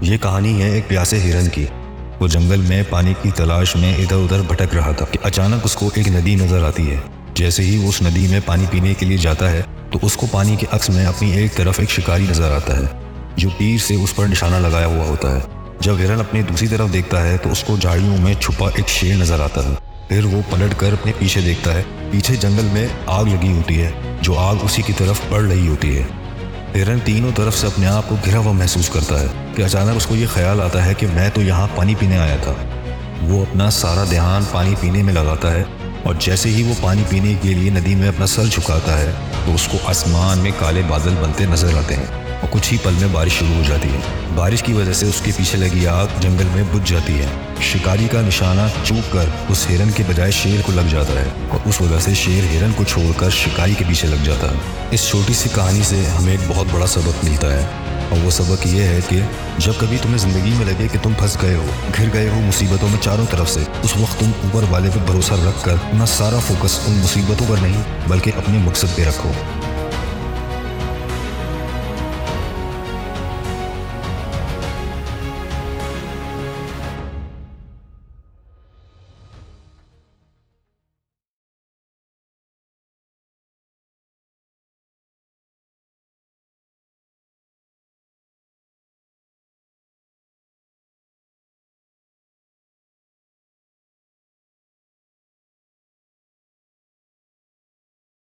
یہ کہانی ہے ایک پیاسے ہرن کی۔ وہ جنگل میں پانی کی تلاش میں ادھر ادھر بھٹک رہا تھا کہ اچانک اس کو ایک ندی نظر آتی ہے۔ جیسے ہی وہ اس ندی میں پانی پینے کے لیے جاتا ہے، تو اس کو پانی کے عکس میں اپنی ایک طرف ایک شکاری نظر آتا ہے، جو تیر سے اس پر نشانہ لگایا ہوا ہوتا ہے۔ جب ہرن اپنی دوسری طرف دیکھتا ہے، تو اس کو جھاڑیوں میں چھپا ایک شیر نظر آتا ہے۔ پھر وہ پلٹ کر اپنے پیچھے دیکھتا ہے۔ پیچھے جنگل میں آگ لگی ہوتی ہے، جو آگ اسی کی طرف بڑھ رہی ہوتی ہے۔ ہرن تینوں طرف سے اپنے آپ کو گھرا ہوا محسوس کرتا ہے کہ اچانک اس کو یہ خیال آتا ہے کہ میں تو یہاں پانی پینے آیا تھا۔ وہ اپنا سارا دھیان پانی پینے میں لگاتا ہے اور جیسے ہی وہ پانی پینے کے لیے ندی میں اپنا سر جھکاتا ہے، تو اس کو آسمان میں کالے بادل بنتے نظر آتے ہیں اور کچھ ہی پل میں بارش شروع ہو جاتی ہے۔ بارش کی وجہ سے اس کے پیچھے لگی آگ جنگل میں بجھ جاتی ہے۔ شکاری کا نشانہ چوک کر اس ہرن کے بجائے شیر کو لگ جاتا ہے اور اس وجہ سے شیر ہرن کو چھوڑ کر شکاری کے پیچھے لگ جاتا ہے۔ اس چھوٹی سی کہانی سے ہمیں ایک بہت بڑا سبق ملتا ہے۔ اور وہ سبق یہ ہے کہ جب کبھی تمہیں زندگی میں لگے کہ تم پھنس گئے ہو، گھر گئے ہو مصیبتوں میں چاروں طرف سے، اس وقت تم اوپر والے پہ بھروسہ رکھ کر اپنا سارا فوکس ان مصیبتوں پر نہیں، بلکہ اپنے مقصد پہ رکھو۔